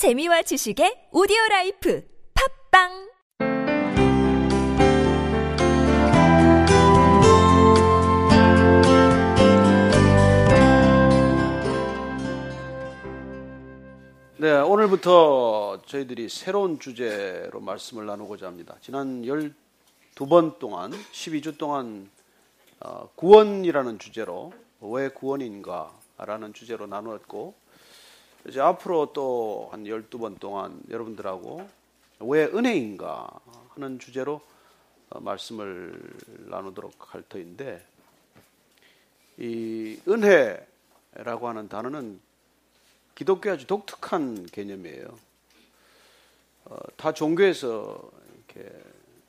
재미와 지식의 오디오 라이프 팟빵 네, 오늘부터 저희들이 새로운 주제로 말씀을 나누고자 합니다. 지난 12번 동안, 12주 동안 어, 구원이라는 주제로 왜 구원인가라는 주제로 나누었고 이제 앞으로 또 한 12번 동안 여러분들하고 왜 은혜인가 하는 주제로 어, 말씀을 나누도록 할 터인데 이 은혜라고 하는 단어는 기독교 아주 독특한 개념이에요. 어, 다 종교에서 이렇게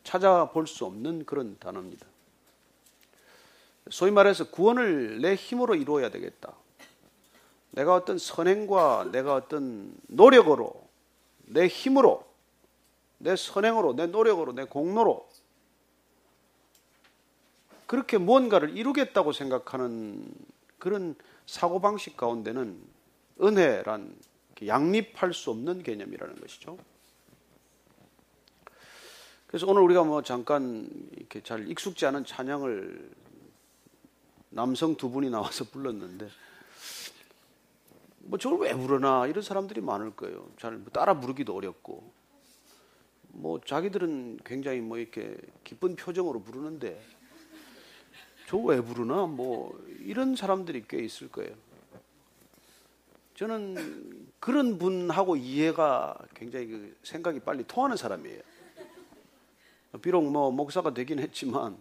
찾아볼 수 없는 그런 단어입니다. 소위 말해서 구원을 내 힘으로 이루어야 되겠다. 내가 어떤 선행과 내가 어떤 노력으로, 내 힘으로, 내 선행으로, 내 노력으로, 내 공로로 그렇게 무언가를 이루겠다고 생각하는 그런 사고방식 가운데는 은혜란 양립할 수 없는 개념이라는 것이죠. 그래서 오늘 우리가 뭐 잠깐 이렇게 잘 익숙지 않은 찬양을 남성 두 분이 나와서 불렀는데 뭐 저걸 왜 부르나 이런 사람들이 많을 거예요. 잘 따라 부르기도 어렵고 뭐 자기들은 굉장히 뭐 이렇게 기쁜 표정으로 부르는데 저 왜 부르나 뭐 이런 사람들이 꽤 있을 거예요. 저는 그런 분하고 이해가 굉장히 그 생각이 빨리 통하는 사람이에요. 비록 뭐 목사가 되긴 했지만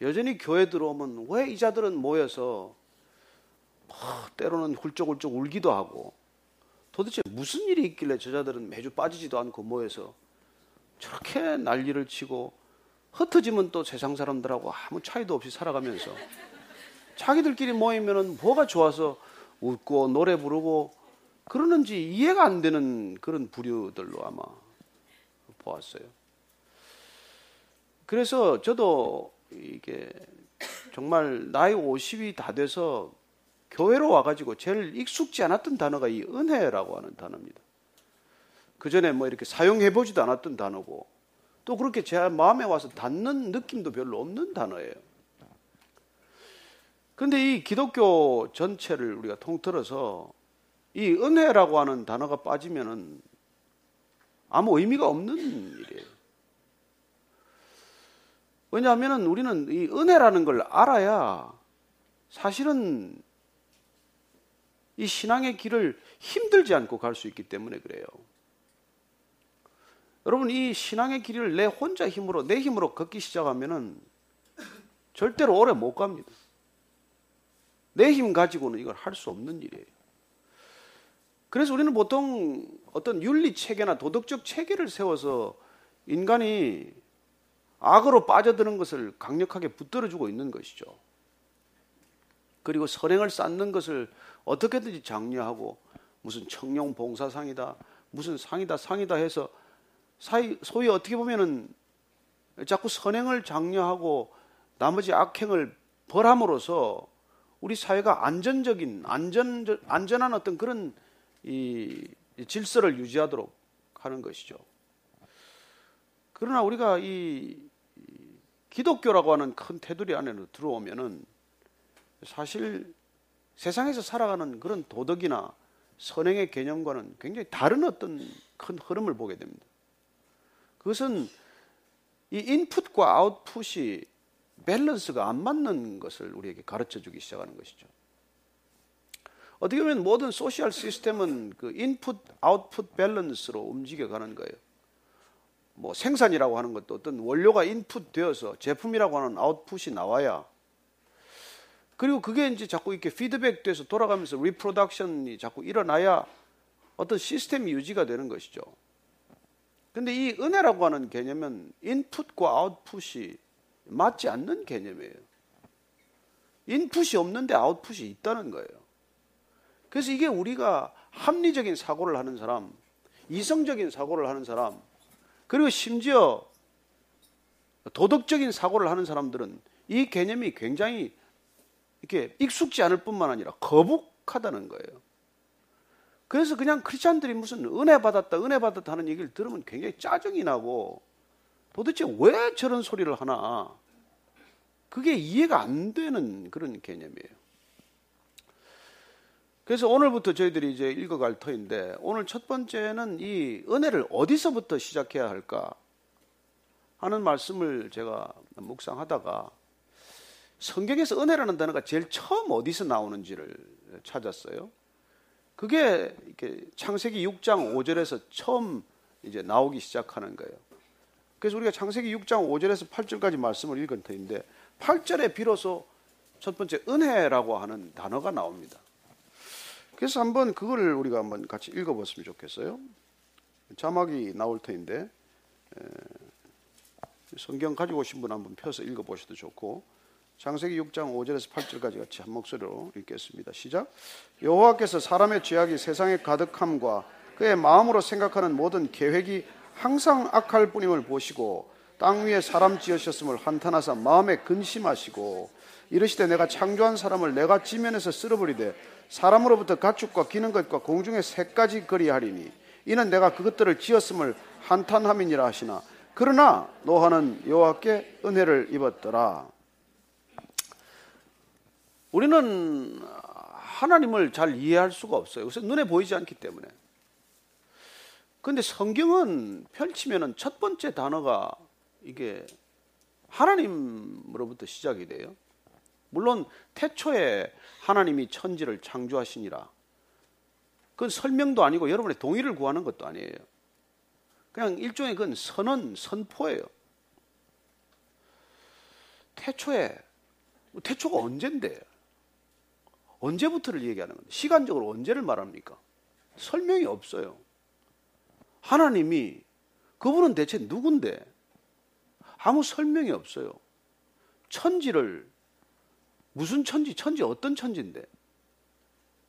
여전히 교회 들어오면 왜 이 자들은 모여서 뭐 때로는 훌쩍훌쩍 울기도 하고 도대체 무슨 일이 있길래 저 자들은 매주 빠지지도 않고 모여서 저렇게 난리를 치고 흩어지면 또 세상 사람들하고 아무 차이도 없이 살아가면서 자기들끼리 모이면은 뭐가 좋아서 웃고 노래 부르고 그러는지 이해가 안 되는 그런 부류들로 아마 보았어요. 그래서 저도 이게 정말 나이 50이 다 돼서 교회로 와가지고 제일 익숙지 않았던 단어가 이 은혜라고 하는 단어입니다. 그 전에 뭐 이렇게 사용해보지도 않았던 단어고 또 그렇게 제 마음에 와서 닿는 느낌도 별로 없는 단어예요. 그런데 이 기독교 전체를 우리가 통틀어서 이 은혜라고 하는 단어가 빠지면은 아무 의미가 없는 일이에요. 왜냐하면 우리는 이 은혜라는 걸 알아야 사실은 이 신앙의 길을 힘들지 않고 갈 수 있기 때문에 그래요. 여러분, 이 신앙의 길을 내 혼자 힘으로, 내 힘으로 걷기 시작하면은 절대로 오래 못 갑니다. 내 힘 가지고는 이걸 할 수 없는 일이에요. 그래서 우리는 보통 어떤 윤리 체계나 도덕적 체계를 세워서 인간이 악으로 빠져드는 것을 강력하게 붙들어주고 있는 것이죠. 그리고 선행을 쌓는 것을 어떻게든지 장려하고 무슨 청룡 봉사상이다, 무슨 상이다, 상이다 해서 사이, 소위 어떻게 보면은 자꾸 선행을 장려하고 나머지 악행을 벌함으로써 우리 사회가 안전적인 안전 안전한 어떤 그런 이 질서를 유지하도록 하는 것이죠. 그러나 우리가 이 기독교라고 하는 큰 테두리 안으로 들어오면은 사실 세상에서 살아가는 그런 도덕이나 선행의 개념과는 굉장히 다른 어떤 큰 흐름을 보게 됩니다. 그것은 이 인풋과 아웃풋이 밸런스가 안 맞는 것을 우리에게 가르쳐 주기 시작하는 것이죠. 어떻게 보면 모든 social system은 그 input output 밸런스로 움직여 가는 거예요. 뭐 생산이라고 하는 것도 어떤 원료가 input 되어서 제품이라고 하는 output이 나와야 그리고 그게 이제 자꾸 이렇게 피드백 돼서 돌아가면서 reproduction이 자꾸 일어나야 어떤 시스템이 유지가 되는 것이죠. 근데 이 은혜라고 하는 개념은 인풋과 아웃풋이 맞지 않는 개념이에요. 인풋이 없는데 아웃풋이 있다는 거예요. 그래서 이게 우리가 합리적인 사고를 하는 사람, 이성적인 사고를 하는 사람, 그리고 심지어 도덕적인 사고를 하는 사람들은 이 개념이 굉장히 이렇게 익숙지 않을 뿐만 아니라 거북하다는 거예요. 그래서 그냥 크리스찬들이 무슨 은혜 받았다, 은혜 받았다 하는 얘기를 들으면 굉장히 짜증이 나고 도대체 왜 저런 소리를 하나? 그게 이해가 안 되는 그런 개념이에요. 그래서 오늘부터 저희들이 이제 읽어갈 터인데 오늘 첫 번째는 이 은혜를 어디서부터 시작해야 할까 하는 말씀을 제가 묵상하다가 성경에서 은혜라는 단어가 제일 처음 어디서 나오는지를 찾았어요. 그게 이렇게 창세기 6장 5절에서 처음 이제 나오기 시작하는 거예요. 그래서 우리가 창세기 6장 5절에서 8절까지 말씀을 읽은 터인데 8절에 비로소 첫 번째 은혜라고 하는 단어가 나옵니다. 그래서 한번 그거를 우리가 한번 같이 읽어봤으면 좋겠어요. 자막이 나올 터인데 성경 가지고 오신 분 한번 펴서 읽어보셔도 좋고 창세기 6장 5절에서 8절까지 같이 한 목소리로 읽겠습니다. 시작. 여호와께서 사람의 죄악이 세상에 가득함과 그의 마음으로 생각하는 모든 계획이 항상 악할 뿐임을 보시고 땅 위에 사람 지으셨음을 한탄하사 마음에 근심하시고 이르시되 내가 창조한 사람을 내가 지면에서 쓸어버리되 사람으로부터 가축과 기는 것과 공중의 새까지 거리하리니 이는 내가 그것들을 지었음을 한탄함이니라 하시나 그러나 노아는 여호와께 은혜를 입었더라. 우리는 하나님을 잘 이해할 수가 없어요. 그래서 눈에 보이지 않기 때문에. 그런데 성경은 펼치면은 첫 번째 단어가 이게 하나님으로부터 시작이 돼요. 물론 태초에 하나님이 천지를 창조하시니라. 그건 설명도 아니고 여러분의 동의를 구하는 것도 아니에요. 그냥 일종의 그건 선언, 선포예요. 태초에, 태초가 언젠데? 언제부터를 얘기하는 건데? 시간적으로 언제를 말합니까? 설명이 없어요. 하나님이, 그분은 대체 누군데? 아무 설명이 없어요. 천지를 무슨 천지? 천지 어떤 천지인데?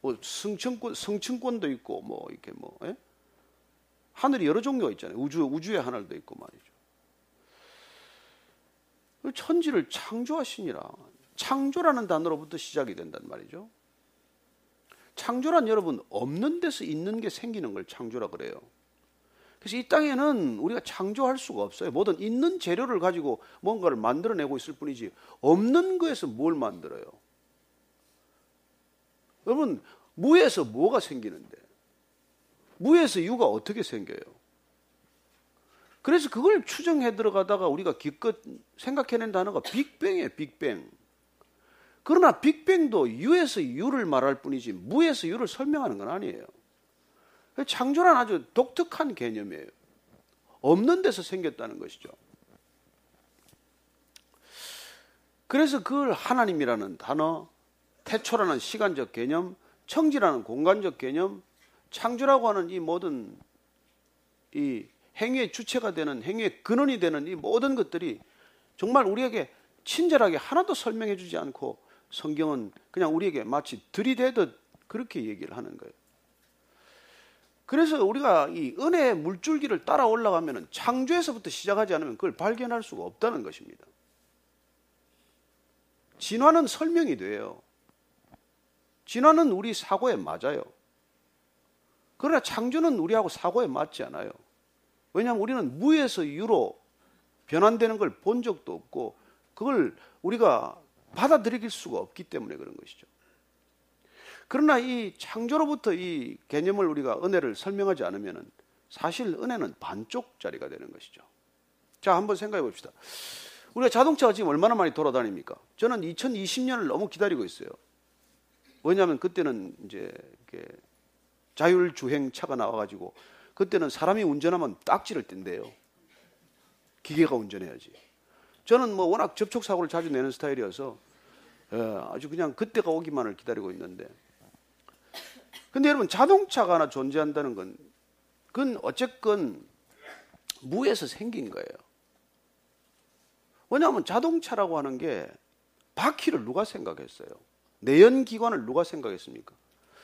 뭐 승천권, 성층권도 있고 뭐 이렇게 뭐 예? 하늘이 여러 종류가 있잖아요. 우주 우주의 하늘도 있고 말이죠. 천지를 창조하시니라. 창조라는 단어로부터 시작이 된단 말이죠. 창조란 여러분 없는 데서 있는 게 생기는 걸 창조라 그래요. 그래서 이 땅에는 우리가 창조할 수가 없어요. 뭐든 있는 재료를 가지고 뭔가를 만들어내고 있을 뿐이지 없는 거에서 뭘 만들어요? 여러분 무에서 뭐가 생기는데 무에서 유가 어떻게 생겨요? 그래서 그걸 추정해 들어가다가 우리가 기껏 생각해낸 단어가 빅뱅이에요, 빅뱅. 그러나 빅뱅도 유에서 유를 말할 뿐이지 무에서 유를 설명하는 건 아니에요. 창조란 아주 독특한 개념이에요. 없는 데서 생겼다는 것이죠. 그래서 그걸 하나님이라는 단어, 태초라는 시간적 개념, 청지라는 공간적 개념, 창조라고 하는 이 모든 이 행위의 주체가 되는 행위의 근원이 되는 이 모든 것들이 정말 우리에게 친절하게 하나도 설명해 주지 않고 성경은 그냥 우리에게 마치 들이대듯 그렇게 얘기를 하는 거예요. 그래서 우리가 이 은혜의 물줄기를 따라 올라가면 창조에서부터 시작하지 않으면 그걸 발견할 수가 없다는 것입니다. 진화는 설명이 돼요. 진화는 우리 사고에 맞아요. 그러나 창조는 우리하고 사고에 맞지 않아요. 왜냐하면 우리는 무에서 유로 변환되는 걸 본 적도 없고 그걸 우리가 받아들일 수가 없기 때문에 그런 것이죠. 그러나 이 창조로부터 이 개념을 우리가 은혜를 설명하지 않으면 사실 은혜는 반쪽짜리가 되는 것이죠. 자, 한번 생각해 봅시다. 우리가 자동차가 지금 얼마나 많이 돌아다닙니까? 저는 2020년을 너무 기다리고 있어요. 왜냐하면 그때는 이제 자율주행차가 나와가지고 그때는 사람이 운전하면 딱지를 뗀대요. 기계가 운전해야지. 저는 뭐 워낙 접촉 사고를 자주 내는 스타일이어서 예, 아주 그냥 그때가 오기만을 기다리고 있는데 근데 여러분 자동차가 하나 존재한다는 건 그건 어쨌건 무에서 생긴 거예요. 왜냐하면 자동차라고 하는 게 바퀴를 누가 생각했어요? 내연기관을 누가 생각했습니까?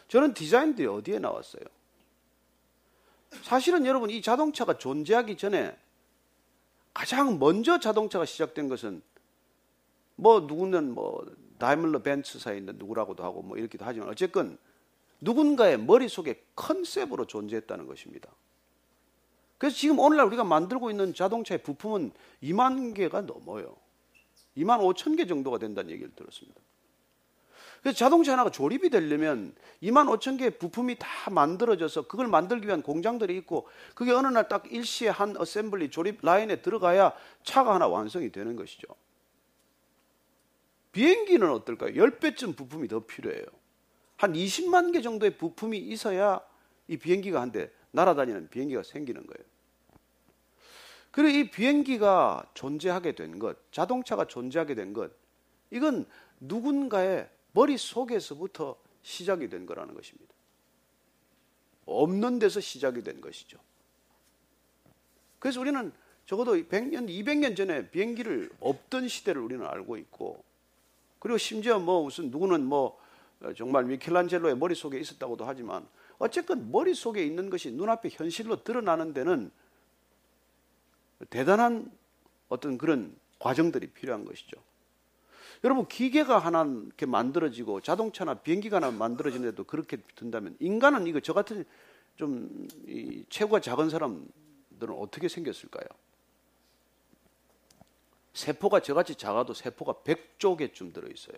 저는 디자인들이 어디에 나왔어요? 사실은 여러분 이 자동차가 존재하기 전에 가장 먼저 자동차가 시작된 것은 뭐 누구는 뭐 다이멀러 벤츠사에 있는 누구라고도 하고 뭐 이렇게도 하지만 어쨌건 누군가의 머릿속에 컨셉으로 존재했다는 것입니다. 그래서 지금 오늘날 우리가 만들고 있는 자동차의 부품은 2만 개가 넘어요. 2만 5천 개 정도가 된다는 얘기를 들었습니다. 그래서 자동차 하나가 조립이 되려면 2만 5천 개의 부품이 다 만들어져서 그걸 만들기 위한 공장들이 있고 그게 어느 날 딱 일시에 한 assembly 조립 라인에 들어가야 차가 하나 완성이 되는 것이죠. 비행기는 어떨까요? 10배쯤 부품이 더 필요해요. 한 20만 개 정도의 부품이 있어야 이 비행기가 한 대 날아다니는 비행기가 생기는 거예요. 그리고 이 비행기가 존재하게 된 것, 자동차가 존재하게 된 것, 이건 누군가의 머릿속에서부터 시작이 된 거라는 것입니다. 없는 데서 시작이 된 것이죠. 그래서 우리는 적어도 100년, 200년 전에 비행기를 없던 시대를 우리는 알고 있고, 그리고 심지어 뭐 무슨 누구는 뭐 정말 미켈란젤로의 머릿속에 있었다고도 하지만, 어쨌건 머릿속에 있는 것이 눈앞에 현실로 드러나는 데는 대단한 어떤 그런 과정들이 필요한 것이죠. 여러분 기계가 하나 이렇게 만들어지고 자동차나 비행기가 하나 만들어지는데도 그렇게 든다면 인간은 이거 저 같은 좀 체구가 작은 사람들은 어떻게 생겼을까요? 세포가 저같이 작아도 세포가 100조 개쯤 들어있어요.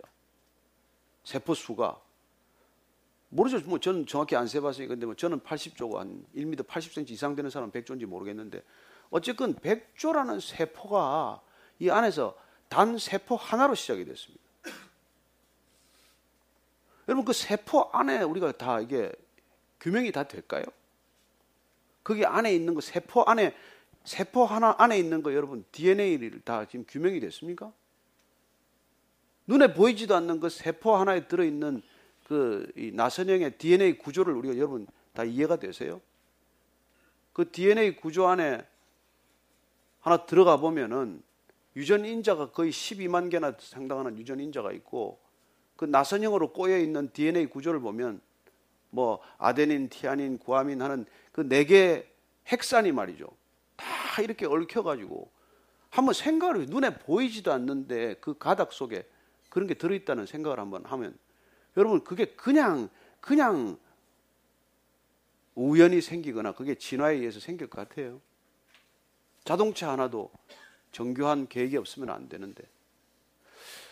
세포 수가. 모르죠. 뭐 저는 정확히 안 세봤으니까. 근데 뭐 저는 80조고 한 1m 80cm 이상 되는 사람 100조인지 모르겠는데 어쨌건 100조라는 세포가 이 안에서 단 세포 하나로 시작이 됐습니다. 여러분 그 세포 안에 우리가 다 이게 규명이 다 될까요? 거기 안에 있는 거 세포 안에 세포 하나 안에 있는 거 여러분 DNA를 다 지금 규명이 됐습니까? 눈에 보이지도 않는 그 세포 하나에 들어 있는 그 나선형의 DNA 구조를 우리가 여러분 다 이해가 되세요? 그 DNA 구조 안에 하나 들어가 보면은 유전 인자가 거의 12만 개나 상당하는 유전 인자가 있고 그 나선형으로 꼬여 있는 DNA 구조를 보면 뭐 아데닌, 티아닌, 구아민 하는 그 네 개 핵산이 말이죠. 다 이렇게 얽혀 가지고 한번 생각을 눈에 보이지도 않는데 그 가닥 속에 그런 게 들어 있다는 생각을 한번 하면 여러분 그게 그냥 그냥 우연히 생기거나 그게 진화에 의해서 생길 것 같아요. 자동차 하나도 정교한 계획이 없으면 안 되는데.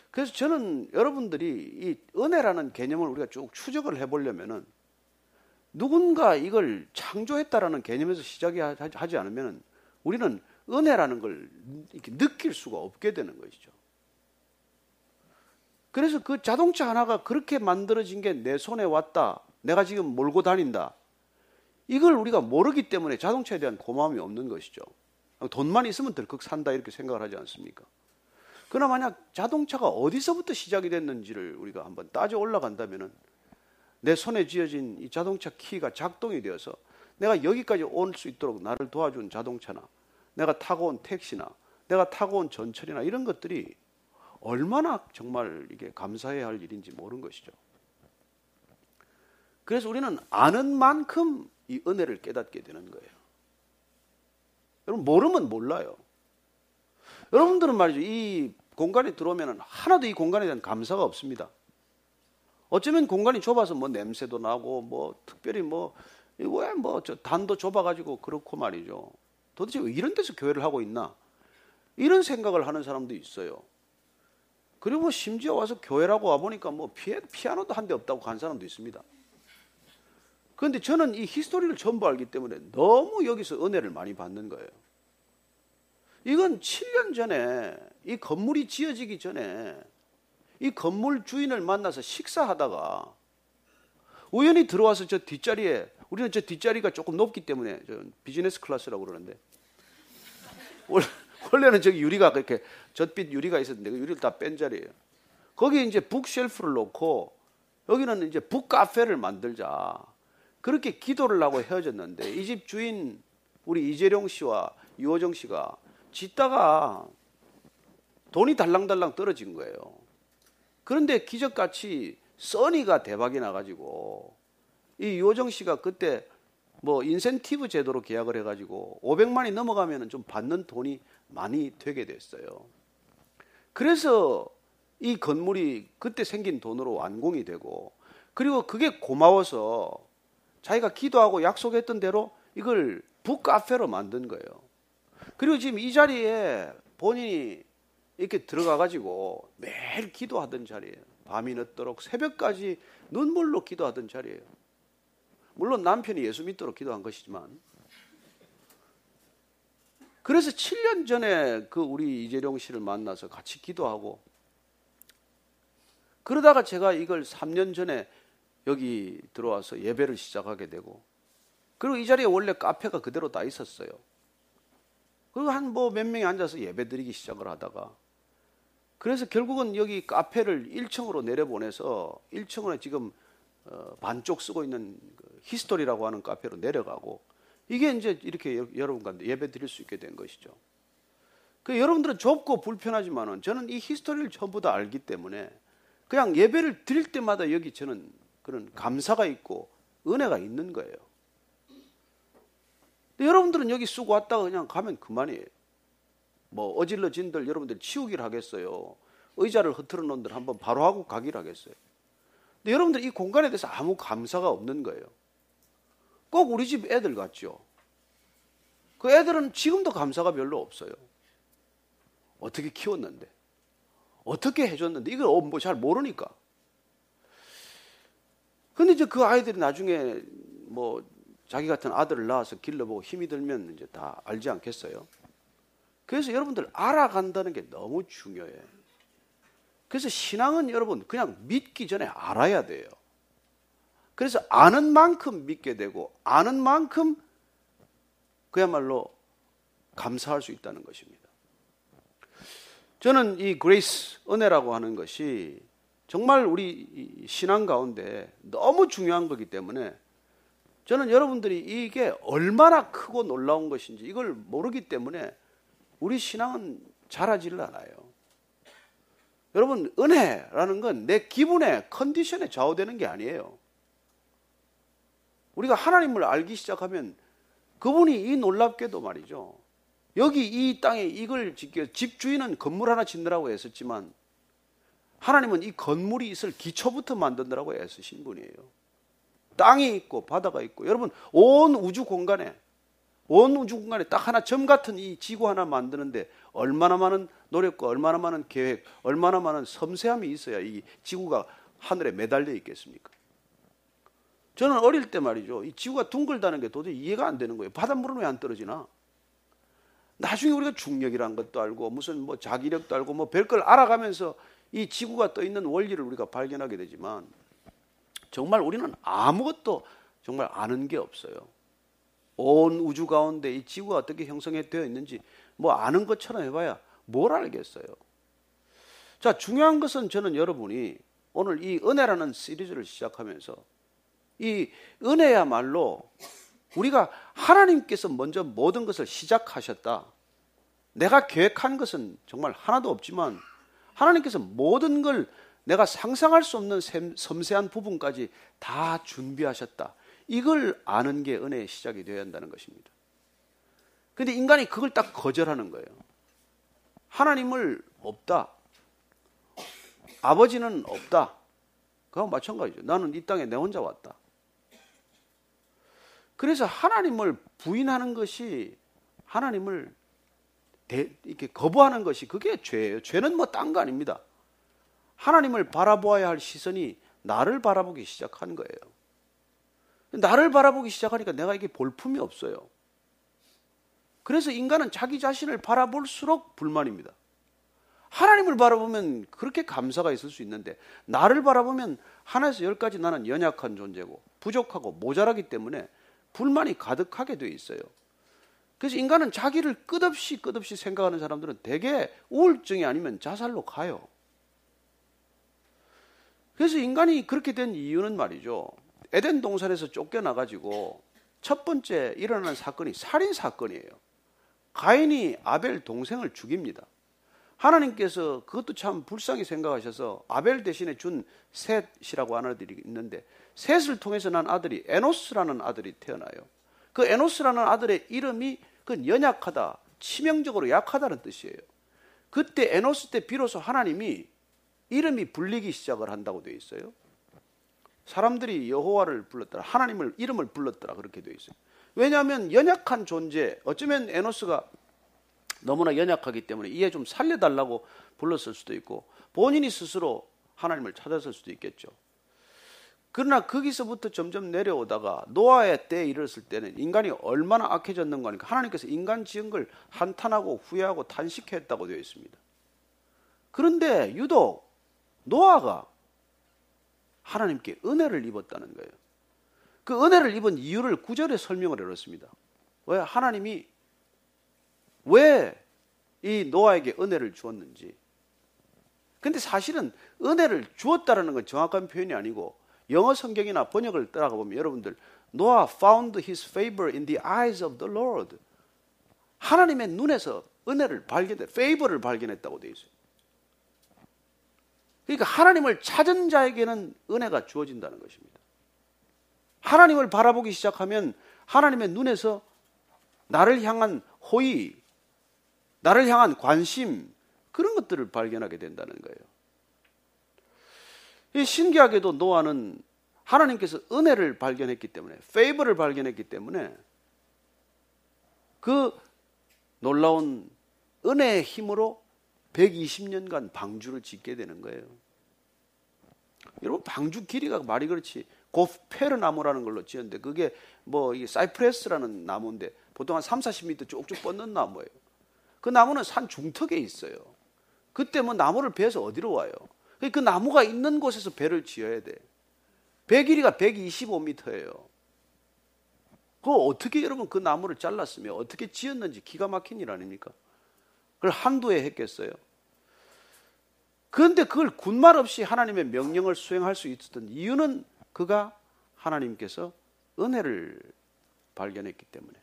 그래서 저는 여러분들이 이 은혜라는 개념을 우리가 쭉 추적을 해보려면은 누군가 이걸 창조했다라는 개념에서 시작이 하지 않으면 우리는 은혜라는 걸 이렇게 느낄 수가 없게 되는 것이죠. 그래서 그 자동차 하나가 그렇게 만들어진 게 내 손에 왔다. 내가 지금 몰고 다닌다. 이걸 우리가 모르기 때문에 자동차에 대한 고마움이 없는 것이죠. 돈만 있으면 덜컥 산다 이렇게 생각을 하지 않습니까? 그러나 만약 자동차가 어디서부터 시작이 됐는지를 우리가 한번 따져 올라간다면은 내 손에 쥐어진 이 자동차 키가 작동이 되어서 내가 여기까지 올 수 있도록 나를 도와준 자동차나 내가 타고 온 택시나 내가 타고 온 전철이나 이런 것들이 얼마나 정말 이게 감사해야 할 일인지 모르는 것이죠. 그래서 우리는 아는 만큼 이 은혜를 깨닫게 되는 거예요. 여러분 모르면 몰라요. 여러분들은 말이죠. 이 공간에 들어오면 하나도 이 공간에 대한 감사가 없습니다. 어쩌면 공간이 좁아서 뭐 냄새도 나고 뭐 특별히 뭐왜뭐저 단도 좁아가지고 그렇고 말이죠. 도대체 왜 이런 데서 교회를 하고 있나? 이런 생각을 하는 사람도 있어요. 그리고 뭐 심지어 와서 교회라고 와보니까 뭐 피아노도 한 대 없다고 간 사람도 있습니다. 그런데 저는 이 history를 전부 알기 때문에 너무 여기서 은혜를 많이 받는 거예요. 이건 7년 전에 이 건물이 지어지기 전에 이 건물 주인을 만나서 식사하다가 우연히 들어와서 저 뒷자리에 우리는 저 뒷자리가 조금 높기 때문에 저 business class라고 그러는데 원래는 저기 유리가 그렇게 젖빛 유리가 있었는데 그 유리를 다 뺀 자리예요. 거기 이제 북 쉘프를 놓고 여기는 이제 북 카페를 만들자. 그렇게 기도를 하고 헤어졌는데 이 집 주인 우리 이재룡 씨와 유호정 씨가 짓다가 돈이 달랑달랑 떨어진 거예요. 그런데 기적같이 써니가 대박이 나가지고 이 유호정 씨가 그때 뭐 인센티브 제도로 계약을 해가지고 500만이 넘어가면 좀 받는 돈이 많이 되게 됐어요. 그래서 이 건물이 그때 생긴 돈으로 완공이 되고 그리고 그게 고마워서 자기가 기도하고 약속했던 대로 이걸 북카페로 만든 거예요. 그리고 지금 이 자리에 본인이 이렇게 들어가 가지고 매일 기도하던 자리예요. 밤이 늦도록 새벽까지 눈물로 기도하던 자리예요. 물론 남편이 예수 믿도록 기도한 것이지만 그래서 7년 전에 그 우리 이재룡 씨를 만나서 같이 기도하고 그러다가 제가 이걸 3년 전에 여기 들어와서 예배를 시작하게 되고 그리고 이 자리에 원래 카페가 그대로 다 있었어요. 그리고 한 뭐 몇 명이 앉아서 예배 드리기 시작을 하다가 그래서 결국은 여기 카페를 1층으로 내려보내서 1층으로 지금 어, 반쪽 쓰고 있는 그 히스토리라고 하는 카페로 내려가고 이게 이제 이렇게 여러분과 예배 드릴 수 있게 된 것이죠. 그 여러분들은 좁고 불편하지만은 저는 이 history를 전부 다 알기 때문에 그냥 예배를 드릴 때마다 여기 저는 그런 감사가 있고 은혜가 있는 거예요. 여러분들은 여기 쓰고 왔다가 그냥 가면 그만이에요. 뭐 어질러진들 여러분들 치우기를 하겠어요. 의자를 흐트러 놓은들 한번 바로 하고 가기를 하겠어요. 근데 여러분들 이 공간에 대해서 아무 감사가 없는 거예요. 꼭 우리 집 애들 같죠. 그 애들은 지금도 감사가 별로 없어요. 어떻게 키웠는데, 어떻게 해줬는데, 이걸 뭐 잘 모르니까. 근데 이제 그 아이들이 나중에 뭐 자기 같은 아들을 낳아서 길러보고 힘이 들면 이제 다 알지 않겠어요? 그래서 여러분들 알아간다는 게 너무 중요해요. 그래서 신앙은 여러분 그냥 믿기 전에 알아야 돼요. 그래서 아는 만큼 믿게 되고 아는 만큼 그야말로 감사할 수 있다는 것입니다. 저는 이 grace 은혜라고 하는 것이 정말 우리 신앙 가운데 너무 중요한 거기 때문에 저는 여러분들이 이게 얼마나 크고 놀라운 것인지 이걸 모르기 때문에 우리 신앙은 자라지를 않아요. 여러분, 은혜라는 건 내 기분에, 컨디션에 좌우되는 게 아니에요. 우리가 하나님을 알기 시작하면 그분이 이 놀랍게도 말이죠. 여기 이 땅에 이걸 짓기 집 주인은 건물 하나 짓느라고 애썼지만 하나님은 이 건물이 있을 기초부터 만드느라고 애쓰신 분이에요. 땅이 있고 바다가 있고 여러분 온 우주 공간에 온 우주 공간에 딱 하나 점 같은 이 지구 하나 만드는데 얼마나 많은 노력과 얼마나 많은 계획, 얼마나 많은 섬세함이 있어야 이 지구가 하늘에 매달려 있겠습니까? 저는 어릴 때 말이죠. 이 지구가 둥글다는 게 도저히 이해가 안 되는 거예요. 바닷물은 왜 안 떨어지나? 나중에 우리가 중력이란 것도 알고 무슨 뭐 자기력도 알고 뭐 별걸 알아가면서 이 지구가 떠 있는 원리를 우리가 발견하게 되지만 정말 우리는 아무것도 정말 아는 게 없어요. 온 우주 가운데 이 지구가 어떻게 형성되어 있는지 뭐 아는 것처럼 해봐야 뭘 알겠어요. 자, 중요한 것은 저는 여러분이 오늘 이 은혜라는 시리즈를 시작하면서 이 은혜야말로 우리가 하나님께서 먼저 모든 것을 시작하셨다. 내가 계획한 것은 정말 하나도 없지만 하나님께서 모든 걸 내가 상상할 수 없는 섬세한 부분까지 다 준비하셨다. 이걸 아는 게 은혜의 시작이 되어야 한다는 것입니다. 근데 인간이 그걸 딱 거절하는 거예요. 하나님을 없다. 아버지는 없다. 그거 마찬가지죠. 나는 이 땅에 내 혼자 왔다. 그래서 하나님을 부인하는 것이 하나님을 대, 이렇게 거부하는 것이 그게 죄예요. 죄는 뭐 딴 거 아닙니다. 하나님을 바라보아야 할 시선이 나를 바라보기 시작한 거예요. 나를 바라보기 시작하니까 내가 이게 볼품이 없어요. 그래서 인간은 자기 자신을 바라볼수록 불만입니다. 하나님을 바라보면 그렇게 감사가 있을 수 있는데 나를 바라보면 하나에서 열까지 나는 연약한 존재고 부족하고 모자라기 때문에 불만이 가득하게 되어 있어요. 그래서 인간은 자기를 끝없이 끝없이 생각하는 사람들은 대개 우울증이 아니면 자살로 가요. 그래서 인간이 그렇게 된 이유는 말이죠. 에덴 동산에서 쫓겨나가지고 첫 번째 일어나는 사건이 살인 사건이에요. 가인이 아벨 동생을 죽입니다. 하나님께서 그것도 참 불쌍히 생각하셔서 아벨 대신에 준 셋이라고 하는 아들이 있는데 셋을 통해서 난 아들이 에노스라는 아들이 태어나요. 그 에노스라는 아들의 이름이 그 연약하다, 치명적으로 약하다는 뜻이에요. 그때 에노스 때 비로소 하나님이 이름이 불리기 시작을 한다고 되어 있어요. 사람들이 여호와를 불렀더라. 하나님을 이름을 불렀더라. 그렇게 되어 있어요. 왜냐하면 연약한 존재, 어쩌면 에노스가 너무나 연약하기 때문에 이에 좀 살려달라고 불렀을 수도 있고 본인이 스스로 하나님을 찾았을 수도 있겠죠. 그러나 거기서부터 점점 내려오다가 노아의 때에 이르렀을 때는 인간이 얼마나 악해졌는가 하니까 하나님께서 인간 지은 걸 한탄하고 후회하고 탄식했다고 되어 있습니다. 그런데 유독 노아가 하나님께 은혜를 입었다는 거예요. 그 은혜를 입은 이유를 구절에 설명을 해놓습니다. 왜 하나님이 왜 이 노아에게 은혜를 주었는지. 근데 사실은 은혜를 주었다라는 건 정확한 표현이 아니고 영어 성경이나 번역을 따라가 보면 여러분들 노아 found his favor in the eyes of the Lord. 하나님의 눈에서 은혜를 발견해, favor를 발견했다고 되어 있어요. 그러니까 하나님을 찾은 자에게는 은혜가 주어진다는 것입니다. 하나님을 바라보기 시작하면 하나님의 눈에서 나를 향한 호의, 나를 향한 관심, 그런 것들을 발견하게 된다는 거예요. 신기하게도 노아는 하나님께서 은혜를 발견했기 때문에, 페이버를 발견했기 때문에 그 놀라운 은혜의 힘으로 120년간 방주를 짓게 되는 거예요. 여러분 방주 길이가 말이 그렇지 고페르 나무라는 걸로 지었는데 그게 뭐 사이프레스라는 나무인데 보통 한 3, 40m 쭉쭉 뻗는 나무예요. 그 나무는 산 중턱에 있어요. 그때 뭐 나무를 베서 어디로 와요? 그 나무가 있는 곳에서 배를 지어야 돼. 배 길이가 125m예요. 그 어떻게 여러분 그 나무를 잘랐으면 어떻게 지었는지 기가 막힌 일 아닙니까? 그걸 한두 해 했겠어요. 그런데 그걸 군말 없이 하나님의 명령을 수행할 수 있었던 이유는 그가 하나님께서 은혜를 발견했기 때문에.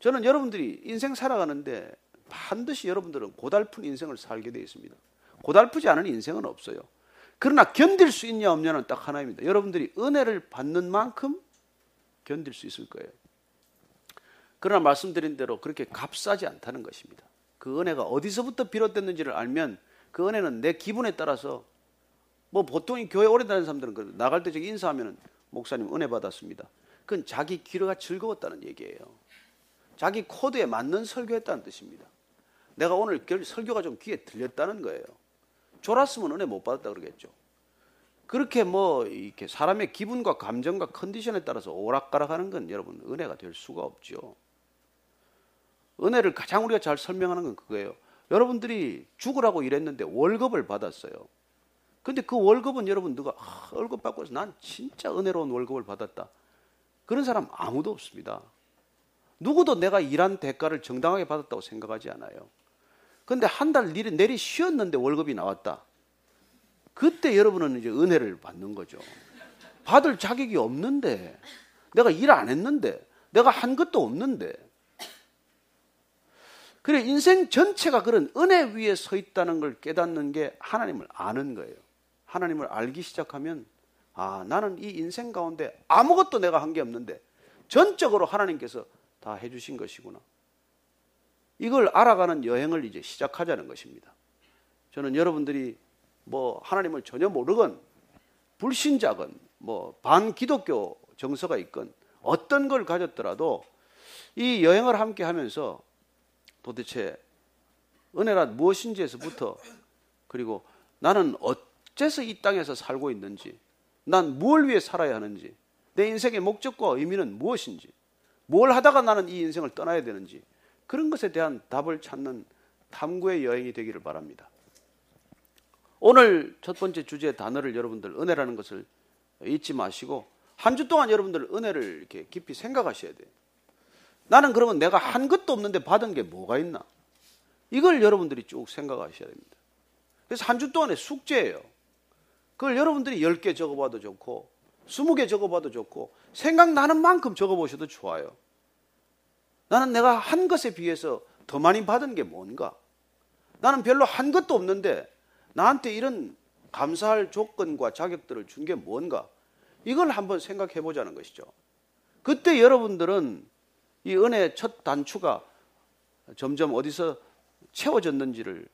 저는 여러분들이 인생 살아가는데 반드시 여러분들은 고달픈 인생을 살게 되어 있습니다. 고달프지 않은 인생은 없어요. 그러나 견딜 수 있냐 없냐는 딱 하나입니다. 여러분들이 은혜를 받는 만큼 견딜 수 있을 거예요. 그러나 말씀드린 대로 그렇게 값싸지 않다는 것입니다. 그 은혜가 어디서부터 비롯됐는지를 알면 그 은혜는 내 기분에 따라서 뭐 보통 이 교회 오래 다니는 사람들은 그 나갈 때 저기 인사하면은 목사님 은혜 받았습니다. 그건 자기 귀가 즐거웠다는 얘기예요. 자기 코드에 맞는 설교했다는 뜻입니다. 내가 오늘 설교가 좀 귀에 들렸다는 거예요. 졸았으면 은혜 못 받았다 그러겠죠. 그렇게 뭐 이렇게 사람의 기분과 감정과 컨디션에 따라서 오락가락하는 건 여러분 은혜가 될 수가 없죠. 은혜를 가장 우리가 잘 설명하는 건 그거예요. 여러분들이 죽으라고 일했는데 월급을 받았어요. 근데 그 월급은 여러분 누가 아, 월급 받고 해서 난 진짜 은혜로운 월급을 받았다. 그런 사람 아무도 없습니다. 누구도 내가 일한 대가를 정당하게 받았다고 생각하지 않아요. 근데 한 달 내리 쉬었는데 월급이 나왔다. 그때 여러분은 이제 은혜를 받는 거죠. 받을 자격이 없는데, 내가 일 안 했는데, 내가 한 것도 없는데. 그래, 인생 전체가 그런 은혜 위에 서 있다는 걸 깨닫는 게 하나님을 아는 거예요. 하나님을 알기 시작하면, 아, 나는 이 인생 가운데 아무것도 내가 한 게 없는데, 전적으로 하나님께서 다 해주신 것이구나. 이걸 알아가는 여행을 이제 시작하자는 것입니다. 저는 여러분들이 뭐 하나님을 전혀 모르건 불신자건 뭐 반기독교 정서가 있건 어떤 걸 가졌더라도 이 여행을 함께 하면서 도대체 은혜란 무엇인지에서부터 그리고 나는 어째서 이 땅에서 살고 있는지 난뭘 위해 살아야 하는지 내 인생의 목적과 의미는 무엇인지 뭘 하다가 나는 이 인생을 떠나야 되는지 그런 것에 대한 답을 찾는 탐구의 여행이 되기를 바랍니다. 오늘 첫 번째 주제의 단어를 여러분들 은혜라는 것을 잊지 마시고 한 주 동안 여러분들 은혜를 이렇게 깊이 생각하셔야 돼요. 나는 그러면 내가 한 것도 없는데 받은 게 뭐가 있나? 이걸 여러분들이 쭉 생각하셔야 됩니다. 그래서 한 주 동안의 숙제예요. 그걸 여러분들이 10개 적어봐도 좋고 20개 적어봐도 좋고 생각나는 만큼 적어보셔도 좋아요. 나는 내가 한 것에 비해서 더 많이 받은 게 뭔가? 나는 별로 한 것도 없는데 나한테 이런 감사할 조건과 자격들을 준 게 뭔가? 이걸 한번 생각해 보자는 것이죠. 그때 여러분들은 이 은혜의 첫 단추가 점점 어디서 채워졌는지를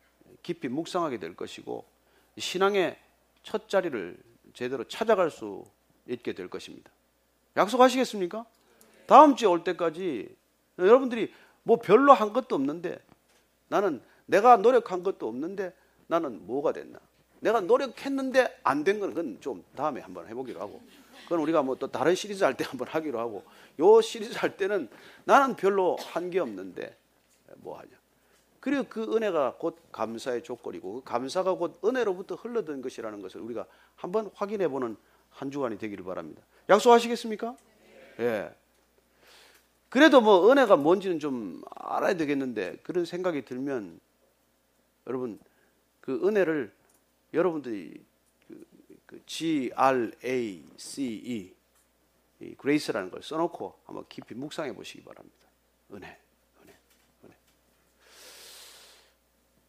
깊이 묵상하게 될 것이고 신앙의 첫 자리를 제대로 찾아갈 수 있게 될 것입니다. 약속하시겠습니까? 다음 주에 올 때까지 여러분들이 뭐 별로 한 것도 없는데 나는 내가 노력한 것도 없는데 나는 뭐가 됐나? 내가 노력했는데 안 된 건 그건 좀 다음에 한번 해보기로 하고 그건 우리가 뭐 또 다른 시리즈 할 때 한번 하기로 하고 요 시리즈 할 때는 나는 별로 한 게 없는데 뭐 하냐? 그리고 그 은혜가 곧 감사의 조건이고 그 감사가 곧 은혜로부터 흘러든 것이라는 것을 우리가 한번 확인해 보는 한 주간이 되기를 바랍니다. 약속하시겠습니까? 예. 그래도 뭐 은혜가 뭔지는 좀 알아야 되겠는데 그런 생각이 들면 여러분 그 은혜를 여러분들이 그, 그 G R A C E 이 그레이스라는 걸 써놓고 한번 깊이 묵상해 보시기 바랍니다. 은혜, 은혜, 은혜.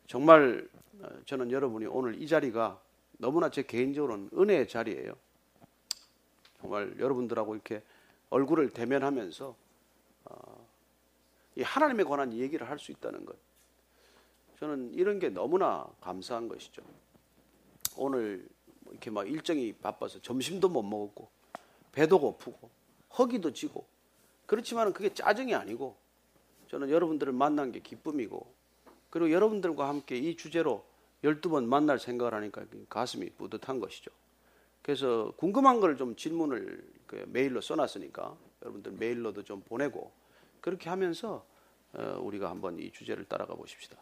정말 어, 저는 여러분이 오늘 이 자리가 너무나 제 개인적으로는 은혜의 자리예요. 정말 여러분들하고 이렇게 얼굴을 대면하면서 어, 이 하나님에 관한 얘기를 할 수 있다는 것. 저는 이런 게 너무나 감사한 것이죠. 오늘 뭐 이렇게 막 일정이 바빠서 점심도 못 먹었고 배도 고프고 허기도 지고 그렇지만 그게 짜증이 아니고 저는 여러분들을 만난 게 기쁨이고 그리고 여러분들과 함께 이 주제로 12번 만날 생각을 하니까 가슴이 뿌듯한 것이죠. 그래서 궁금한 걸 좀 질문을 그 메일로 써놨으니까 여러분들 메일로도 좀 보내고 그렇게 하면서 어, 우리가 한번 이 주제를 따라가 보십시다.